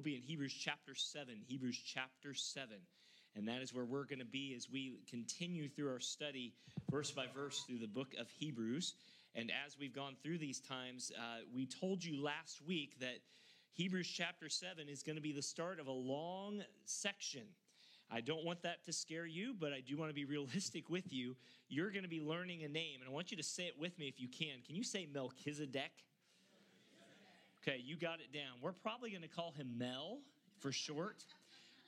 we'll be in Hebrews chapter 7. Hebrews chapter 7. And that is where we're going to be as we continue through our study, verse by verse, through the book of Hebrews. And as we've gone through these times, uh, we told you last week that Hebrews chapter 7 is going to be the start of a long section. I don't want that to scare you, but I do want to be realistic with you. You're going to be learning a name, and I want you to say it with me if you can. Can you say Melchizedek? Okay, you got it down. We're probably going to call him Mel for short.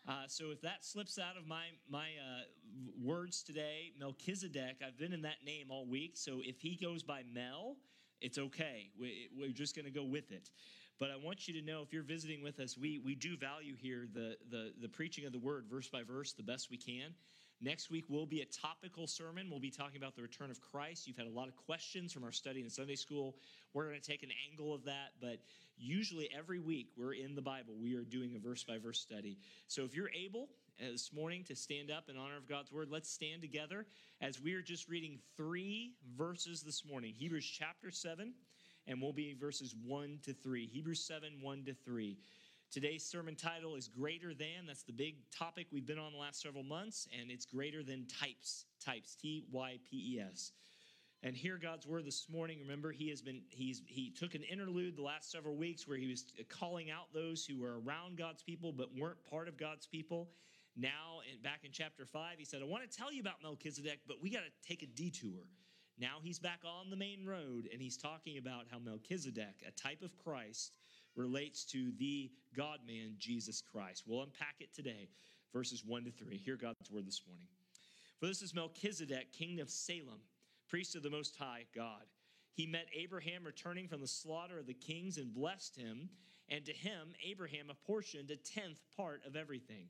Uh, so if that slips out of my my uh, words today, Melchizedek, I've been in that name all week. So if he goes by Mel, it's okay. We, we're just going to go with it. But I want you to know, if you're visiting with us, we we do value here the the the preaching of the word verse by verse the best we can. Next week will be a topical sermon. We'll be talking about the return of Christ. You've had a lot of questions from our study in Sunday school. We're going to take an angle of that, but usually every week we're in the Bible. We are doing a verse by verse study. So if you're able uh, this morning to stand up in honor of God's word, let's stand together as we are just reading three verses this morning Hebrews chapter 7, and we'll be verses 1 to 3. Hebrews 7, 1 to 3. Today's sermon title is Greater Than. That's the big topic we've been on the last several months, and it's greater than types. Types, T Y P E S. And hear God's word this morning. Remember, he has been, he's, he took an interlude the last several weeks where he was calling out those who were around God's people but weren't part of God's people. Now, back in chapter 5, he said, I want to tell you about Melchizedek, but we got to take a detour. Now he's back on the main road and he's talking about how Melchizedek, a type of Christ, relates to the God man, Jesus Christ. We'll unpack it today, verses 1 to 3. Hear God's word this morning. For this is Melchizedek, king of Salem, priest of the Most High God. He met Abraham returning from the slaughter of the kings and blessed him, and to him Abraham apportioned a tenth part of everything.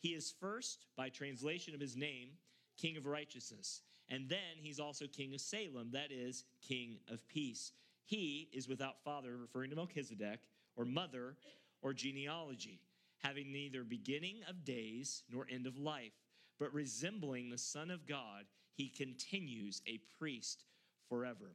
He is first, by translation of his name, king of righteousness. And then he's also king of Salem, that is, king of peace. He is without father, referring to Melchizedek, or mother or genealogy, having neither beginning of days nor end of life, but resembling the Son of God, he continues a priest forever.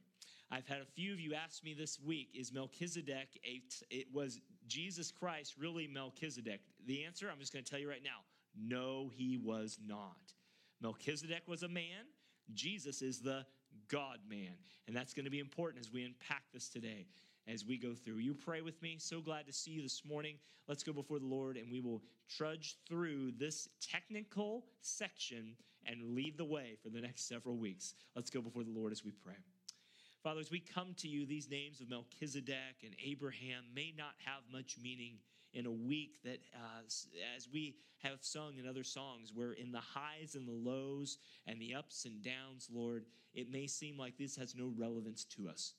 I've had a few of you ask me this week, is Melchizedek a, it was Jesus Christ really Melchizedek? The answer, I'm just going to tell you right now, no, he was not. Melchizedek was a man. Jesus is the God man. And that's going to be important as we unpack this today as we go through. You pray with me. So glad to see you this morning. Let's go before the Lord and we will trudge through this technical section and lead the way for the next several weeks. Let's go before the Lord as we pray. Father, as we come to you, these names of Melchizedek and Abraham may not have much meaning in a week that, uh, as we have sung in other songs, where in the highs and the lows and the ups and downs, Lord, it may seem like this has no relevance to us.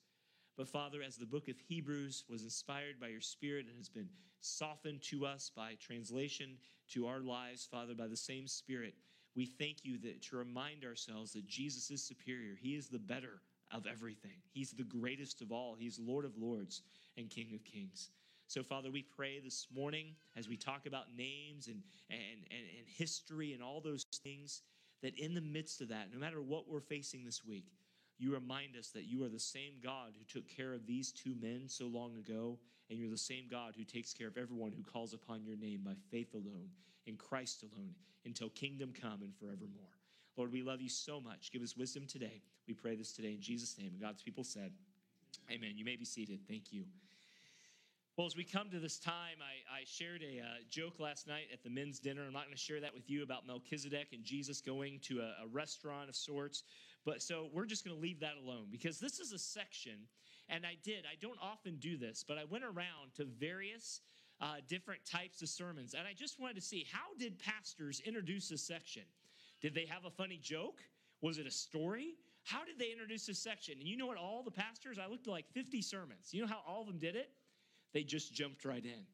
But Father, as the book of Hebrews was inspired by your Spirit and has been softened to us by translation to our lives, Father, by the same Spirit, we thank you that to remind ourselves that Jesus is superior. He is the better of everything. He's the greatest of all. He's Lord of lords and King of kings. So, Father, we pray this morning as we talk about names and, and, and, and history and all those things, that in the midst of that, no matter what we're facing this week, you remind us that you are the same God who took care of these two men so long ago, and you're the same God who takes care of everyone who calls upon your name by faith alone, in Christ alone, until kingdom come and forevermore. Lord, we love you so much. Give us wisdom today. We pray this today in Jesus' name. And God's people said, Amen. You may be seated. Thank you. Well, as we come to this time, I, I shared a uh, joke last night at the men's dinner. I'm not going to share that with you about Melchizedek and Jesus going to a, a restaurant of sorts. But so we're just going to leave that alone because this is a section, and I did. I don't often do this, but I went around to various uh, different types of sermons, and I just wanted to see how did pastors introduce this section? Did they have a funny joke? Was it a story? How did they introduce this section? And you know what? All the pastors, I looked at like 50 sermons. You know how all of them did it? They just jumped right in.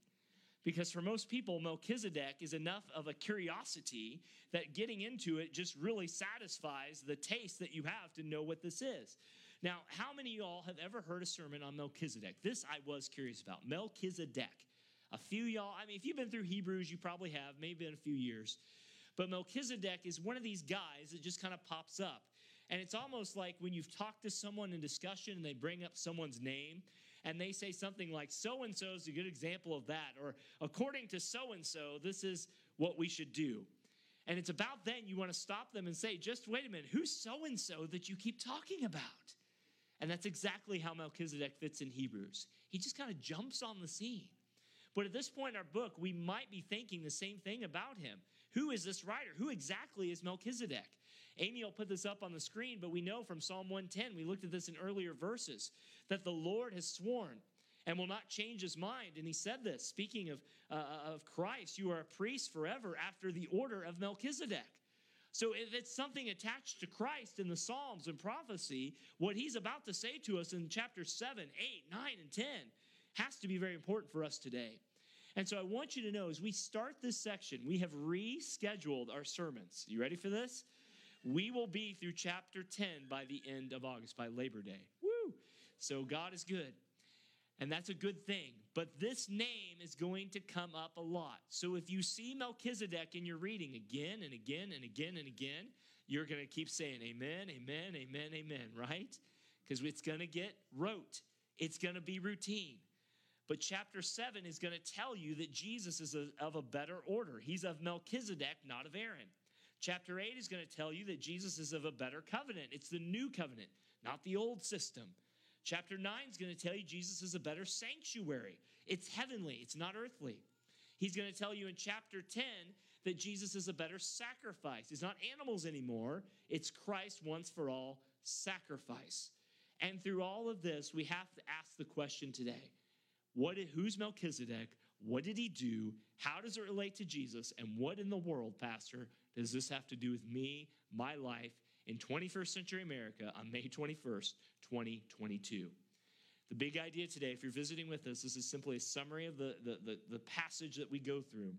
Because for most people, Melchizedek is enough of a curiosity that getting into it just really satisfies the taste that you have to know what this is. Now, how many of y'all have ever heard a sermon on Melchizedek? This I was curious about. Melchizedek. A few y'all, I mean, if you've been through Hebrews, you probably have, maybe in a few years. But Melchizedek is one of these guys that just kind of pops up. And it's almost like when you've talked to someone in discussion and they bring up someone's name and they say something like, so and so is a good example of that, or according to so and so, this is what we should do. And it's about then you want to stop them and say, just wait a minute, who's so and so that you keep talking about? And that's exactly how Melchizedek fits in Hebrews. He just kind of jumps on the scene. But at this point in our book, we might be thinking the same thing about him. Who is this writer? Who exactly is Melchizedek? Amy will put this up on the screen, but we know from Psalm 110, we looked at this in earlier verses, that the Lord has sworn and will not change his mind. And he said this, speaking of, uh, of Christ, you are a priest forever after the order of Melchizedek. So if it's something attached to Christ in the Psalms and prophecy, what he's about to say to us in chapter 7, 8, 9, and 10 has to be very important for us today. And so I want you to know as we start this section, we have rescheduled our sermons. You ready for this? We will be through chapter 10 by the end of August, by Labor Day. Woo! So God is good. And that's a good thing. But this name is going to come up a lot. So if you see Melchizedek in your reading again and again and again and again, you're going to keep saying amen, amen, amen, amen, right? Because it's going to get rote, it's going to be routine. But chapter 7 is going to tell you that Jesus is of a better order. He's of Melchizedek, not of Aaron. Chapter 8 is going to tell you that Jesus is of a better covenant. It's the new covenant, not the old system. Chapter 9 is going to tell you Jesus is a better sanctuary. It's heavenly, it's not earthly. He's going to tell you in chapter 10 that Jesus is a better sacrifice. It's not animals anymore, it's Christ once for all sacrifice. And through all of this, we have to ask the question today what, who's Melchizedek? What did he do? How does it relate to Jesus? And what in the world, Pastor, does this have to do with me, my life, in 21st century America on May 21st, 2022? The big idea today, if you're visiting with us, this is simply a summary of the, the, the, the passage that we go through,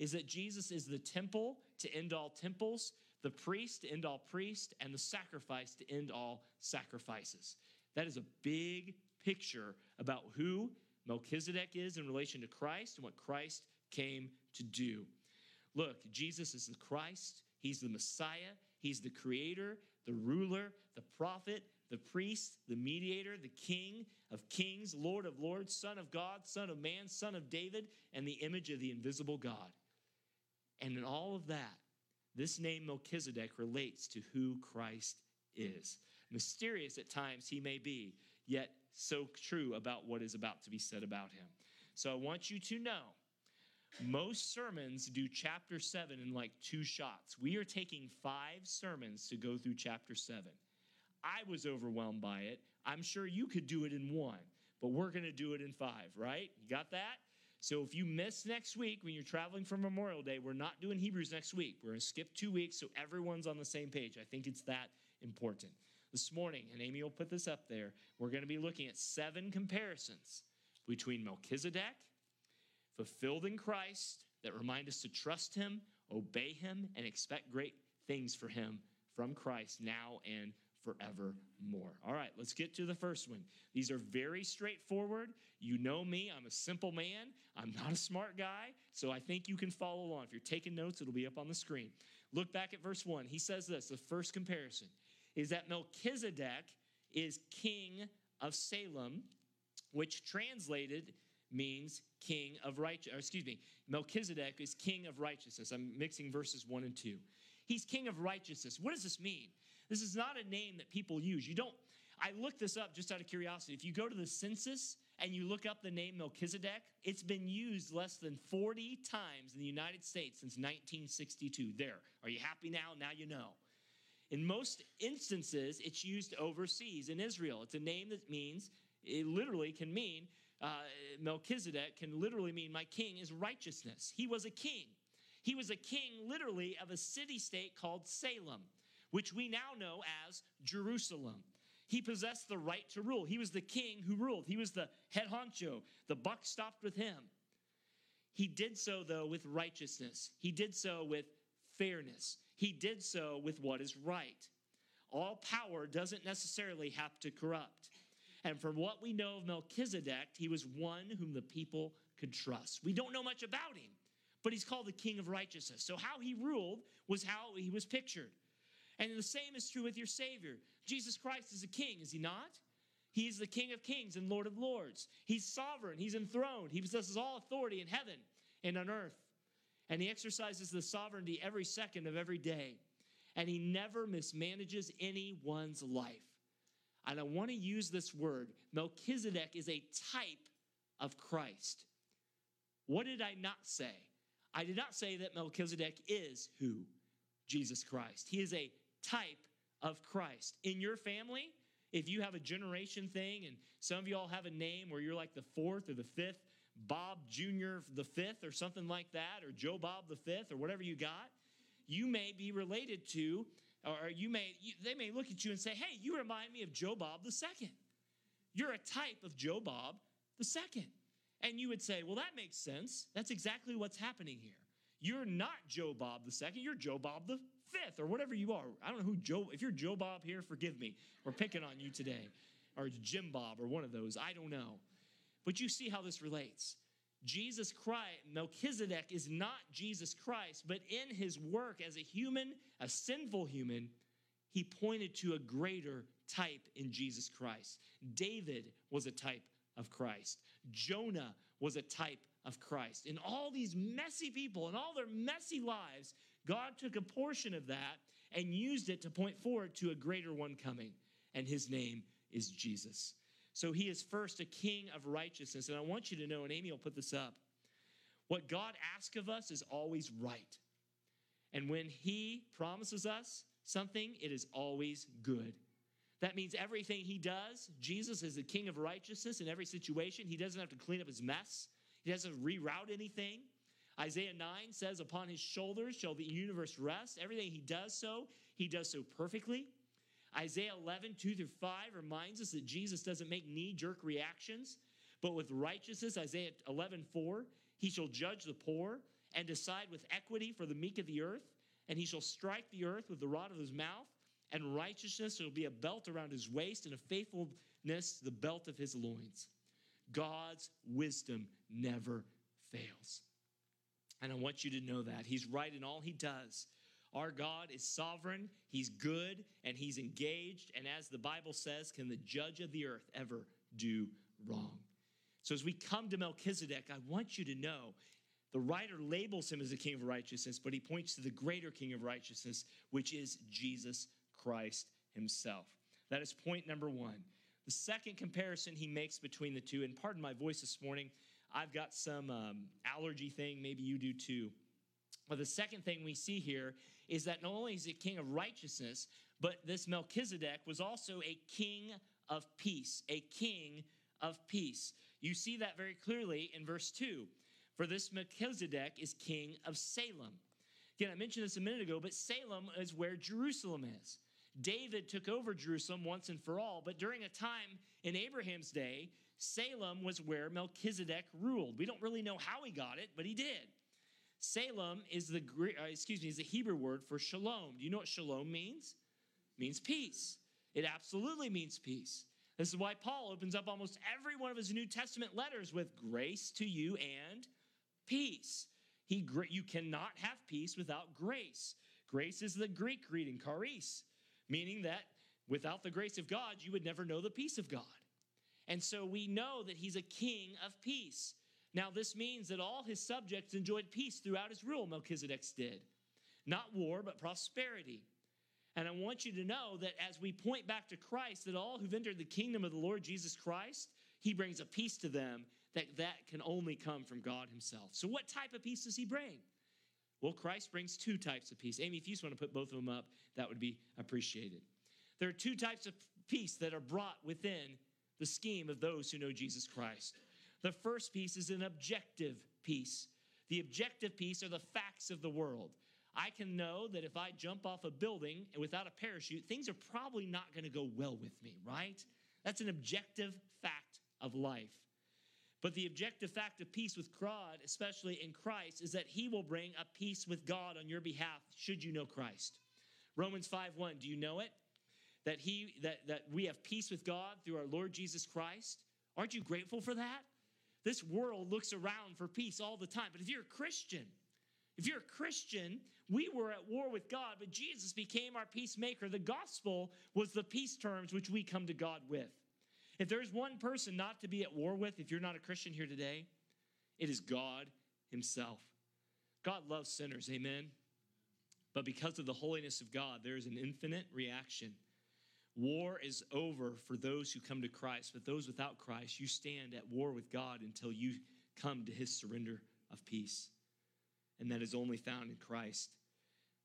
is that Jesus is the temple to end all temples, the priest to end all priests, and the sacrifice to end all sacrifices. That is a big picture about who Melchizedek is in relation to Christ and what Christ came to do. Look, Jesus is the Christ, He's the Messiah, He's the creator, the ruler, the prophet, the priest, the mediator, the king of kings, Lord of lords, Son of God, Son of man, Son of David, and the image of the invisible God. And in all of that, this name Melchizedek relates to who Christ is. Mysterious at times he may be, yet so true about what is about to be said about him. So I want you to know most sermons do chapter 7 in like two shots. We are taking five sermons to go through chapter 7. I was overwhelmed by it. I'm sure you could do it in one, but we're going to do it in five, right? You got that? So if you miss next week when you're traveling for Memorial Day, we're not doing Hebrews next week. We're going to skip two weeks so everyone's on the same page. I think it's that important this morning, and Amy will put this up there, we're going to be looking at seven comparisons between Melchizedek, fulfilled in Christ, that remind us to trust him, obey him, and expect great things for him from Christ now and forevermore. All right, let's get to the first one. These are very straightforward. You know me, I'm a simple man. I'm not a smart guy, so I think you can follow along. If you're taking notes, it'll be up on the screen. Look back at verse 1. He says this the first comparison is that Melchizedek is king of Salem, which translated means king of righteousness. Excuse me, Melchizedek is king of righteousness. I'm mixing verses 1 and 2. He's king of righteousness. What does this mean? This is not a name that people use. You don't, I looked this up just out of curiosity. If you go to the census and you look up the name Melchizedek, it's been used less than 40 times in the United States since 1962. There. Are you happy now? Now you know. In most instances, it's used overseas in Israel. It's a name that means, it literally can mean, uh, Melchizedek can literally mean, my king is righteousness. He was a king. He was a king, literally, of a city state called Salem, which we now know as Jerusalem. He possessed the right to rule. He was the king who ruled. He was the head honcho. The buck stopped with him. He did so, though, with righteousness. He did so with fairness. He did so with what is right. All power doesn't necessarily have to corrupt. And from what we know of Melchizedek, he was one whom the people could trust. We don't know much about him, but he's called the king of righteousness. So, how he ruled was how he was pictured. And the same is true with your Savior. Jesus Christ is a king, is he not? He is the King of kings and Lord of lords. He's sovereign, he's enthroned, he possesses all authority in heaven and on earth. And he exercises the sovereignty every second of every day. And he never mismanages anyone's life. And I want to use this word Melchizedek is a type of Christ. What did I not say? I did not say that Melchizedek is who? Jesus Christ. He is a type of Christ. In your family, if you have a generation thing and some of you all have a name where you're like the fourth or the fifth, Bob Jr. the fifth or something like that, or Joe Bob the fifth or whatever you got, you may be related to or you may you, they may look at you and say, "Hey, you remind me of Joe Bob the second. You're a type of Joe Bob the second." And you would say, "Well, that makes sense. That's exactly what's happening here. You're not Joe Bob the second. You're Joe Bob the fifth, or whatever you are. I don't know who Joe. If you're Joe Bob here, forgive me. We're picking on you today, or Jim Bob, or one of those. I don't know. But you see how this relates. Jesus Christ, Melchizedek is not Jesus Christ, but in his work as a human, a sinful human, he pointed to a greater type in Jesus Christ. David was a type of Christ. Jonah was a type of Christ. And all these messy people and all their messy lives, God took a portion of that and used it to point forward to a greater one coming. And his name is Jesus. So he is first a king of righteousness. And I want you to know, and Amy will put this up, what God asks of us is always right. And when he promises us something, it is always good. That means everything he does, Jesus is the king of righteousness in every situation. He doesn't have to clean up his mess, he doesn't reroute anything. Isaiah 9 says, Upon his shoulders shall the universe rest. Everything he does so, he does so perfectly. Isaiah 11, 2 through 5 reminds us that Jesus doesn't make knee jerk reactions, but with righteousness, Isaiah 11, 4, he shall judge the poor and decide with equity for the meek of the earth, and he shall strike the earth with the rod of his mouth, and righteousness shall be a belt around his waist, and a faithfulness the belt of his loins. God's wisdom never fails. And I want you to know that. He's right in all he does. Our God is sovereign, He's good, and He's engaged. And as the Bible says, can the judge of the earth ever do wrong? So as we come to Melchizedek, I want you to know the writer labels him as the king of righteousness, but he points to the greater king of righteousness, which is Jesus Christ himself. That is point number one. The second comparison he makes between the two, and pardon my voice this morning, I've got some um, allergy thing, maybe you do too. But the second thing we see here is that not only is he king of righteousness, but this Melchizedek was also a king of peace, a king of peace. You see that very clearly in verse 2. For this Melchizedek is king of Salem. Again, I mentioned this a minute ago, but Salem is where Jerusalem is. David took over Jerusalem once and for all, but during a time in Abraham's day, Salem was where Melchizedek ruled. We don't really know how he got it, but he did. Salem is the uh, excuse me is the Hebrew word for shalom. Do you know what shalom means? It means peace. It absolutely means peace. This is why Paul opens up almost every one of his New Testament letters with grace to you and peace. He you cannot have peace without grace. Grace is the Greek greeting, charis, meaning that without the grace of God, you would never know the peace of God. And so we know that he's a king of peace. Now, this means that all his subjects enjoyed peace throughout his rule, Melchizedek did. Not war, but prosperity. And I want you to know that as we point back to Christ, that all who've entered the kingdom of the Lord Jesus Christ, he brings a peace to them that that can only come from God himself. So what type of peace does he bring? Well, Christ brings two types of peace. Amy, if you just want to put both of them up, that would be appreciated. There are two types of peace that are brought within the scheme of those who know Jesus Christ. The first peace is an objective peace. The objective peace are the facts of the world. I can know that if I jump off a building without a parachute, things are probably not going to go well with me, right? That's an objective fact of life. But the objective fact of peace with God, especially in Christ, is that he will bring a peace with God on your behalf should you know Christ. Romans 5 1, do you know it? That he that, that we have peace with God through our Lord Jesus Christ. Aren't you grateful for that? This world looks around for peace all the time. But if you're a Christian, if you're a Christian, we were at war with God, but Jesus became our peacemaker. The gospel was the peace terms which we come to God with. If there's one person not to be at war with, if you're not a Christian here today, it is God Himself. God loves sinners, amen? But because of the holiness of God, there is an infinite reaction. War is over for those who come to Christ, but those without Christ, you stand at war with God until you come to His surrender of peace. And that is only found in Christ.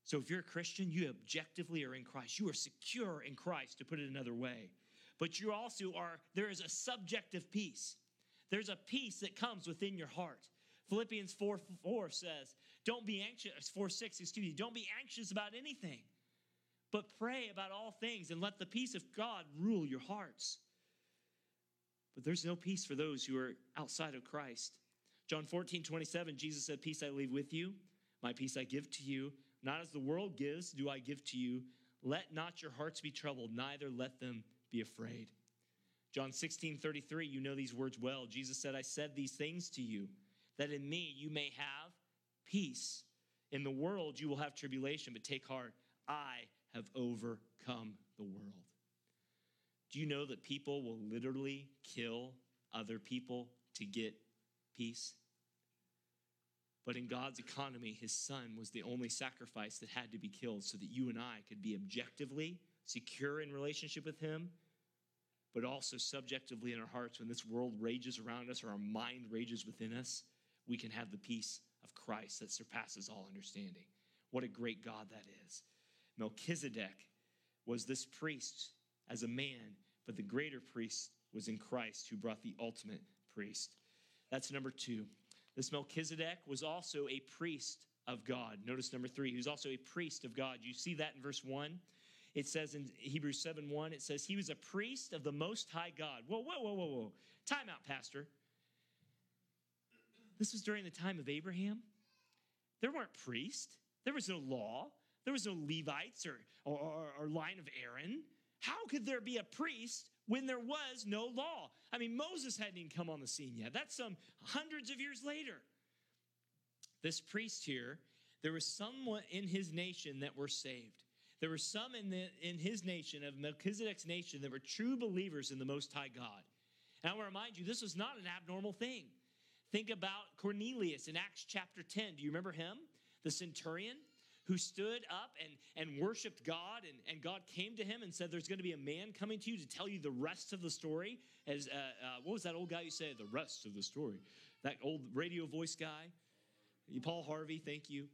So if you're a Christian, you objectively are in Christ. You are secure in Christ, to put it another way but you also are, there is a subjective peace. There's a peace that comes within your heart. Philippians 4 4 says, Don't be anxious, 4 6, excuse me, don't be anxious about anything, but pray about all things and let the peace of God rule your hearts. But there's no peace for those who are outside of Christ. John 14 27, Jesus said, Peace I leave with you, my peace I give to you. Not as the world gives, do I give to you. Let not your hearts be troubled, neither let them be afraid. John 16, 33, you know these words well. Jesus said, I said these things to you, that in me you may have peace. In the world you will have tribulation, but take heart, I have overcome the world. Do you know that people will literally kill other people to get peace? But in God's economy, his son was the only sacrifice that had to be killed so that you and I could be objectively secure in relationship with him but also subjectively in our hearts when this world rages around us or our mind rages within us, we can have the peace of Christ that surpasses all understanding. What a great God that is. Melchizedek was this priest as a man, but the greater priest was in Christ who brought the ultimate priest. That's number two. This Melchizedek was also a priest of God. Notice number three, he was also a priest of God. You see that in verse one. It says in Hebrews 7 1, it says, He was a priest of the Most High God. Whoa, whoa, whoa, whoa, whoa. Time out, Pastor. This was during the time of Abraham. There weren't priests, there was no law, there was no Levites or, or, or line of Aaron. How could there be a priest when there was no law? I mean, Moses hadn't even come on the scene yet. That's some hundreds of years later. This priest here, there was someone in his nation that were saved. There were some in, the, in his nation, of Melchizedek's nation, that were true believers in the Most High God. And I want to remind you, this was not an abnormal thing. Think about Cornelius in Acts chapter 10. Do you remember him? The centurion who stood up and, and worshiped God, and, and God came to him and said, There's going to be a man coming to you to tell you the rest of the story. As uh, uh, What was that old guy you said? The rest of the story. That old radio voice guy? Paul Harvey, thank you.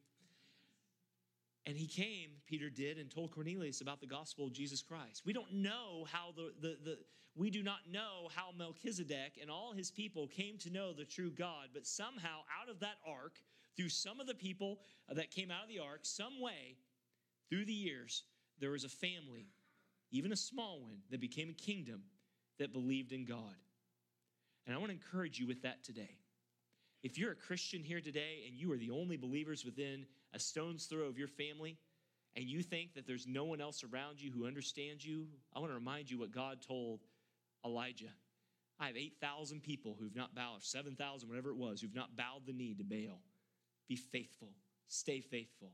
And he came, Peter did, and told Cornelius about the gospel of Jesus Christ. We don't know how the, the, the we do not know how Melchizedek and all his people came to know the true God, but somehow out of that ark, through some of the people that came out of the ark, some way through the years, there was a family, even a small one, that became a kingdom that believed in God. And I want to encourage you with that today. If you're a Christian here today and you are the only believers within a stone's throw of your family, and you think that there's no one else around you who understands you, I want to remind you what God told Elijah. I have 8,000 people who've not bowed, or 7,000, whatever it was, who've not bowed the knee to Baal. Be faithful, stay faithful.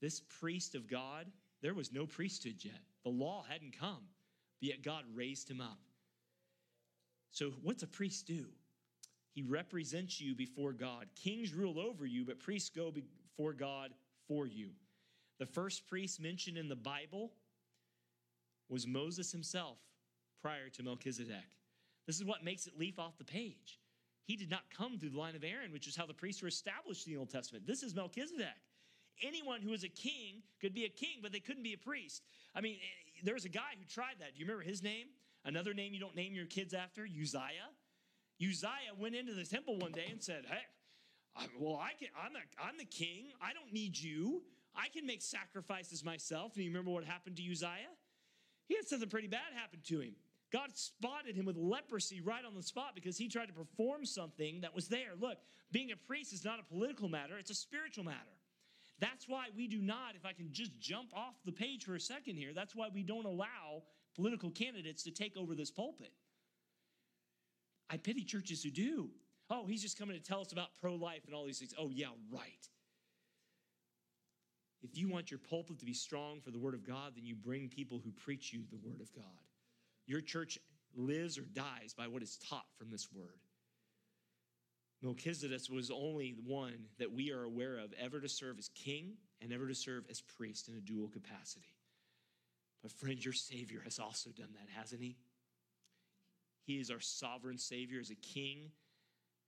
This priest of God, there was no priesthood yet. The law hadn't come, but yet God raised him up. So, what's a priest do? He represents you before God. Kings rule over you, but priests go before God for you. The first priest mentioned in the Bible was Moses himself prior to Melchizedek. This is what makes it leap off the page. He did not come through the line of Aaron, which is how the priests were established in the Old Testament. This is Melchizedek. Anyone who was a king could be a king, but they couldn't be a priest. I mean, eh, there was a guy who tried that. Do you remember his name? Another name you don't name your kids after? Uzziah. Uzziah went into the temple one day and said, Hey, well, I can, I'm, a, I'm the king. I don't need you. I can make sacrifices myself. And you remember what happened to Uzziah? He had something pretty bad happen to him. God spotted him with leprosy right on the spot because he tried to perform something that was there. Look, being a priest is not a political matter, it's a spiritual matter. That's why we do not, if I can just jump off the page for a second here, that's why we don't allow political candidates to take over this pulpit. I pity churches who do. Oh, he's just coming to tell us about pro life and all these things. Oh, yeah, right. If you want your pulpit to be strong for the Word of God, then you bring people who preach you the Word of God. Your church lives or dies by what is taught from this Word. Melchizedek was only the one that we are aware of ever to serve as king and ever to serve as priest in a dual capacity. But, friend, your Savior has also done that, hasn't he? He is our sovereign Savior as a king.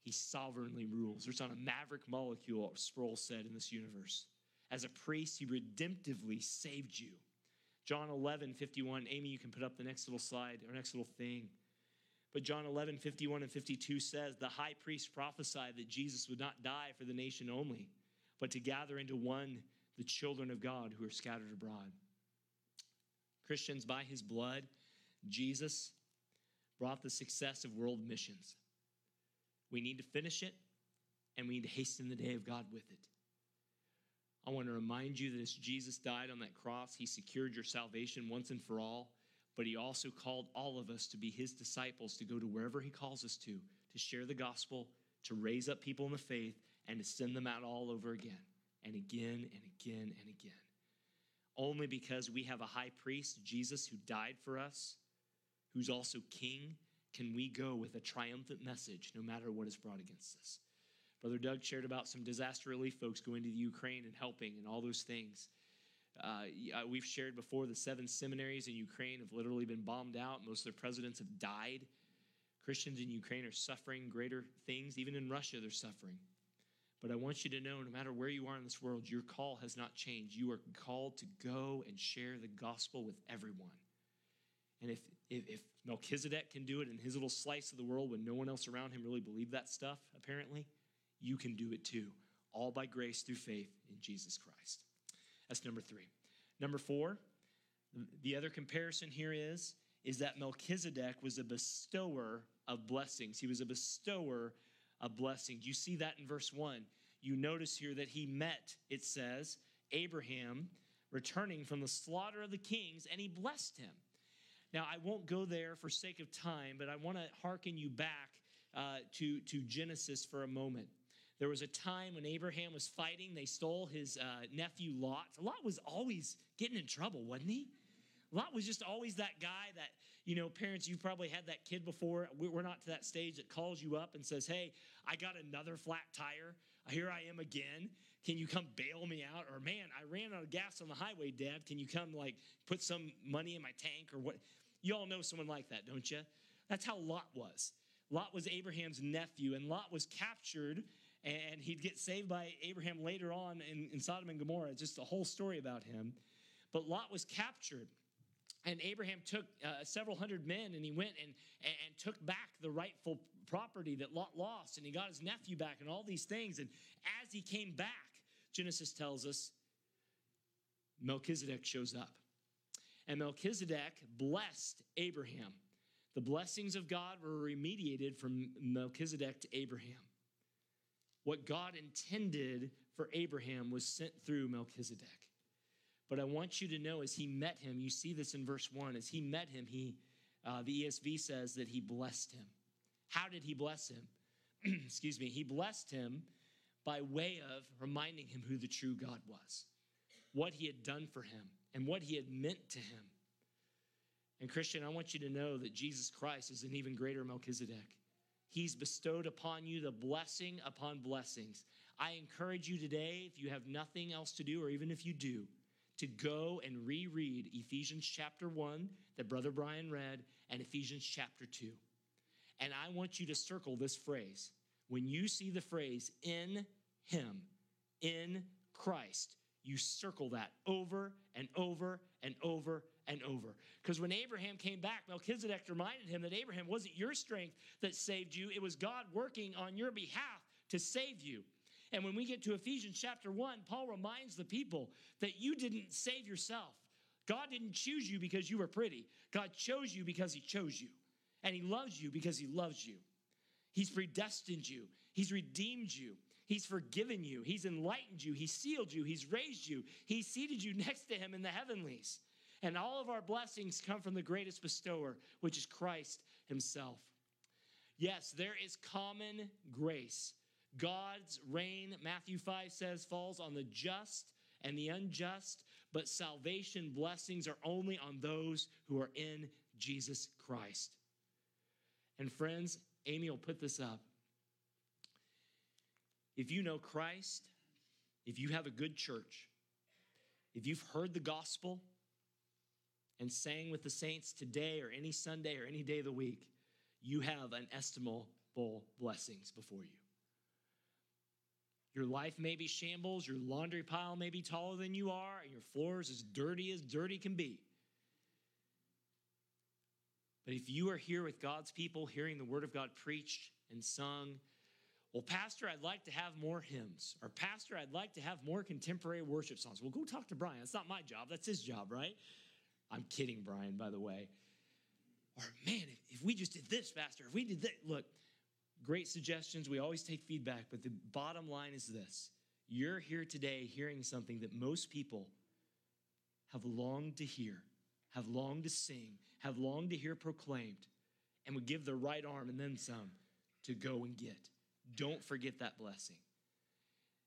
He sovereignly rules. There's not a maverick molecule, Sproul said, in this universe. As a priest, he redemptively saved you. John 11, 51. Amy, you can put up the next little slide or next little thing. But John 11, 51 and 52 says, The high priest prophesied that Jesus would not die for the nation only, but to gather into one the children of God who are scattered abroad. Christians, by his blood, Jesus brought the success of world missions. We need to finish it, and we need to hasten the day of God with it. I want to remind you that as Jesus died on that cross, he secured your salvation once and for all, but he also called all of us to be his disciples, to go to wherever he calls us to, to share the gospel, to raise up people in the faith, and to send them out all over again, and again, and again, and again. Only because we have a high priest, Jesus, who died for us, who's also king, can we go with a triumphant message no matter what is brought against us. Brother Doug shared about some disaster relief folks going to the Ukraine and helping and all those things. Uh, we've shared before the seven seminaries in Ukraine have literally been bombed out. Most of their presidents have died. Christians in Ukraine are suffering greater things. Even in Russia, they're suffering. But I want you to know no matter where you are in this world, your call has not changed. You are called to go and share the gospel with everyone. And if, if, if, Melchizedek can do it in his little slice of the world when no one else around him really believed that stuff, apparently, you can do it too, all by grace through faith in Jesus Christ. That's number three. Number four, the other comparison here is, is that Melchizedek was a bestower of blessings. He was a bestower of blessings. You see that in verse one. You notice here that he met, it says, Abraham returning from the slaughter of the kings, and he blessed him. Now, I won't go there for sake of time, but I want to hearken you back uh, to, to Genesis for a moment. There was a time when Abraham was fighting. They stole his uh, nephew Lot. Lot was always getting in trouble, wasn't he? Lot was just always that guy that, you know, parents, you've probably had that kid before. We're not to that stage that calls you up and says, Hey, I got another flat tire. Here I am again. Can you come bail me out? Or, man, I ran out of gas on the highway, Dad. Can you come, like, put some money in my tank or what? You all know someone like that, don't you? That's how Lot was. Lot was Abraham's nephew, and Lot was captured and he'd get saved by Abraham later on in, in Sodom and Gomorrah. It's just a whole story about him. But Lot was captured. And Abraham took uh, several hundred men and he went and, and took back the rightful property that Lot lost. And he got his nephew back and all these things. And as he came back, Genesis tells us Melchizedek shows up. And Melchizedek blessed Abraham. The blessings of God were remediated from Melchizedek to Abraham. What God intended for Abraham was sent through Melchizedek. But I want you to know as he met him, you see this in verse 1, as he met him, he uh, the ESV says that he blessed him. How did he bless him? Excuse me. He blessed him by way of reminding him who the true God was, what he had done for him, and what he had meant to him. And Christian, I want you to know that Jesus Christ is an even greater Melchizedek. He's bestowed upon you the blessing upon blessings. I encourage you today, if you have nothing else to do, or even if you do, to go and reread Ephesians chapter 1 that Brother Brian read and Ephesians chapter 2. And I want you to circle this phrase. When you see the phrase in Him, in Christ, you circle that over and over and over and over. Because when Abraham came back, Melchizedek reminded him that Abraham wasn't your strength that saved you, it was God working on your behalf to save you. And when we get to Ephesians chapter 1, Paul reminds the people that you didn't save yourself. God didn't choose you because you were pretty. God chose you because He chose you. And He loves you because He loves you. He's predestined you, He's redeemed you, He's forgiven you, He's enlightened you, He's sealed you, He's raised you, He's seated you next to Him in the heavenlies. And all of our blessings come from the greatest bestower, which is Christ Himself. Yes, there is common grace. God's rain, Matthew 5 says, falls on the just and the unjust, but salvation blessings are only on those who are in Jesus Christ. And friends, Amy will put this up. If you know Christ, if you have a good church, if you've heard the gospel and sang with the saints today or any Sunday or any day of the week, you have inestimable blessings before you. Your life may be shambles, your laundry pile may be taller than you are, and your floor is as dirty as dirty can be. But if you are here with God's people, hearing the Word of God preached and sung, well, Pastor, I'd like to have more hymns. Or, Pastor, I'd like to have more contemporary worship songs. Well, go talk to Brian. That's not my job, that's his job, right? I'm kidding, Brian, by the way. Or, man, if, if we just did this, faster, if we did that, look, great suggestions. We always take feedback, but the bottom line is this you're here today hearing something that most people have longed to hear, have longed to sing, have longed to hear proclaimed, and would give their right arm and then some to go and get. Don't forget that blessing.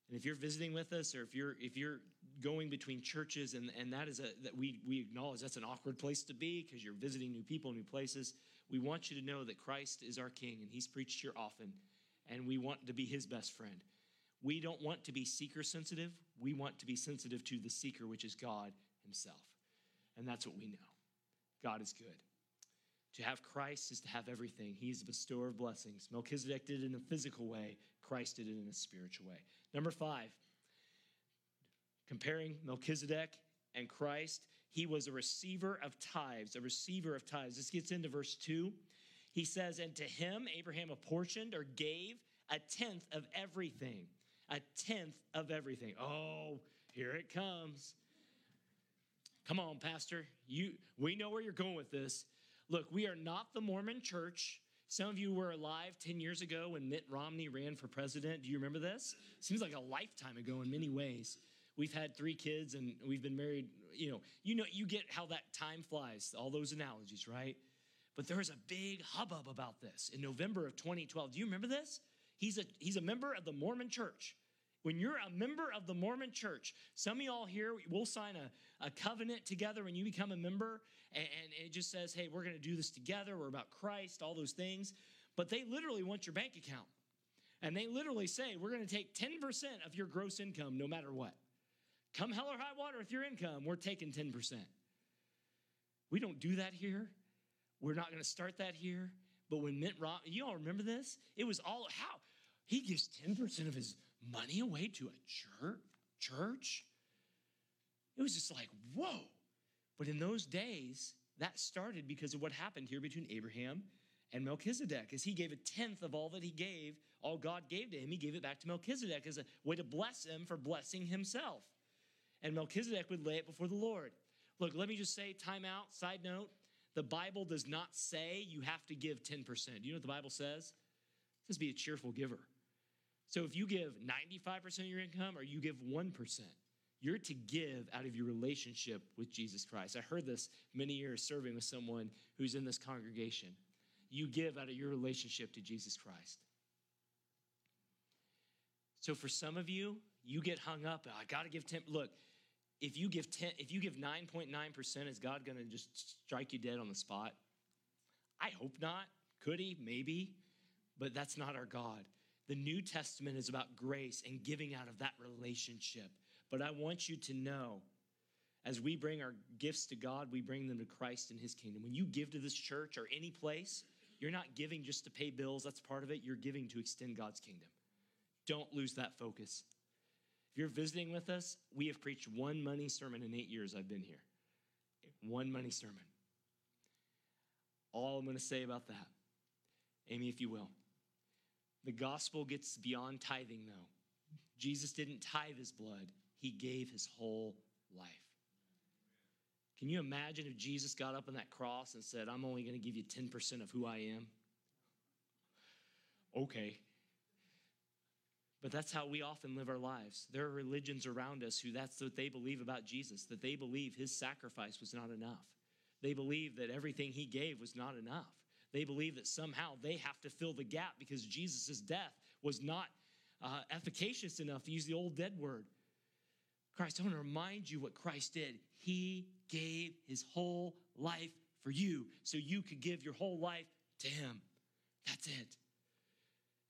And if you're visiting with us or if you're if you're going between churches and, and that is a that we we acknowledge that's an awkward place to be because you're visiting new people, new places. We want you to know that Christ is our King and He's preached here often, and we want to be His best friend. We don't want to be seeker sensitive. We want to be sensitive to the seeker, which is God Himself. And that's what we know. God is good. To have Christ is to have everything. He is a bestower of blessings. Melchizedek did it in a physical way, Christ did it in a spiritual way. Number five, comparing Melchizedek and Christ, he was a receiver of tithes, a receiver of tithes. This gets into verse 2. He says, And to him Abraham apportioned or gave a tenth of everything. A tenth of everything. Oh, here it comes. Come on, Pastor. You we know where you're going with this. Look, we are not the Mormon church. Some of you were alive 10 years ago when Mitt Romney ran for president. Do you remember this? Seems like a lifetime ago in many ways. We've had three kids and we've been married, you know, you know you get how that time flies, all those analogies, right? But there was a big hubbub about this in November of 2012. Do you remember this? He's a he's a member of the Mormon church. When you're a member of the Mormon church, some of y'all here we'll sign a, a covenant together when you become a member, and, and it just says, hey, we're going to do this together. We're about Christ, all those things. But they literally want your bank account. And they literally say, we're going to take 10% of your gross income no matter what. Come hell or high water with your income, we're taking 10%. We don't do that here. We're not going to start that here. But when Mitt Romney, you all remember this? It was all how he gives 10% of his money away to a church. Church. It was just like, whoa. But in those days, that started because of what happened here between Abraham and Melchizedek. As he gave a tenth of all that he gave, all God gave to him, he gave it back to Melchizedek as a way to bless him for blessing himself. And Melchizedek would lay it before the Lord. Look, let me just say, time out, side note. The Bible does not say you have to give 10%. Do you know what the Bible says? It says be a cheerful giver. So if you give 95% of your income or you give 1%, you're to give out of your relationship with Jesus Christ. I heard this many years serving with someone who's in this congregation. You give out of your relationship to Jesus Christ. So for some of you, you get hung up. I got to give 10. Look, if you give 10, if you give 9.9%, is God going to just strike you dead on the spot? I hope not. Could he? Maybe. But that's not our God. The New Testament is about grace and giving out of that relationship. But I want you to know as we bring our gifts to God, we bring them to Christ and His kingdom. When you give to this church or any place, you're not giving just to pay bills, that's part of it. You're giving to extend God's kingdom. Don't lose that focus. If you're visiting with us, we have preached one money sermon in eight years I've been here. One money sermon. All I'm going to say about that, Amy, if you will. The gospel gets beyond tithing, though. Jesus didn't tithe his blood, he gave his whole life. Can you imagine if Jesus got up on that cross and said, I'm only going to give you 10% of who I am? Okay. But that's how we often live our lives. There are religions around us who that's what they believe about Jesus, that they believe his sacrifice was not enough. They believe that everything he gave was not enough. They believe that somehow they have to fill the gap because Jesus' death was not uh, efficacious enough, to use the old dead word. Christ, I want to remind you what Christ did. He gave his whole life for you so you could give your whole life to him. That's it.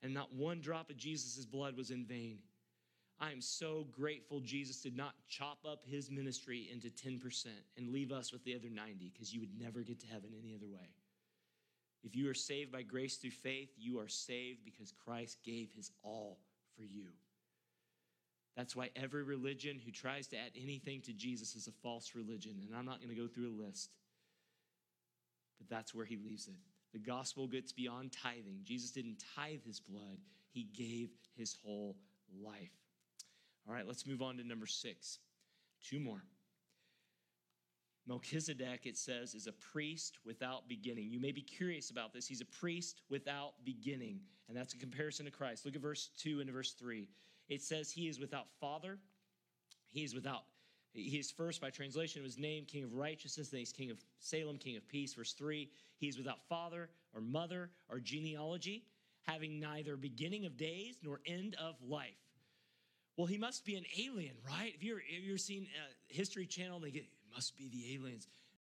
And not one drop of Jesus' blood was in vain. I am so grateful Jesus did not chop up his ministry into 10% and leave us with the other 90 because you would never get to heaven any other way. If you are saved by grace through faith, you are saved because Christ gave his all for you. That's why every religion who tries to add anything to Jesus is a false religion. And I'm not going to go through a list, but that's where he leaves it. The gospel gets beyond tithing. Jesus didn't tithe his blood, he gave his whole life. All right, let's move on to number six. Two more. Melchizedek, it says, is a priest without beginning. You may be curious about this. He's a priest without beginning, and that's a comparison to Christ. Look at verse 2 and verse 3. It says, He is without father, he is without. He is first by translation of his name, King of righteousness, then he's King of Salem, King of peace. Verse 3 He is without father or mother or genealogy, having neither beginning of days nor end of life. Well, he must be an alien, right? If you're if you're seeing a History Channel, they get it must be the aliens.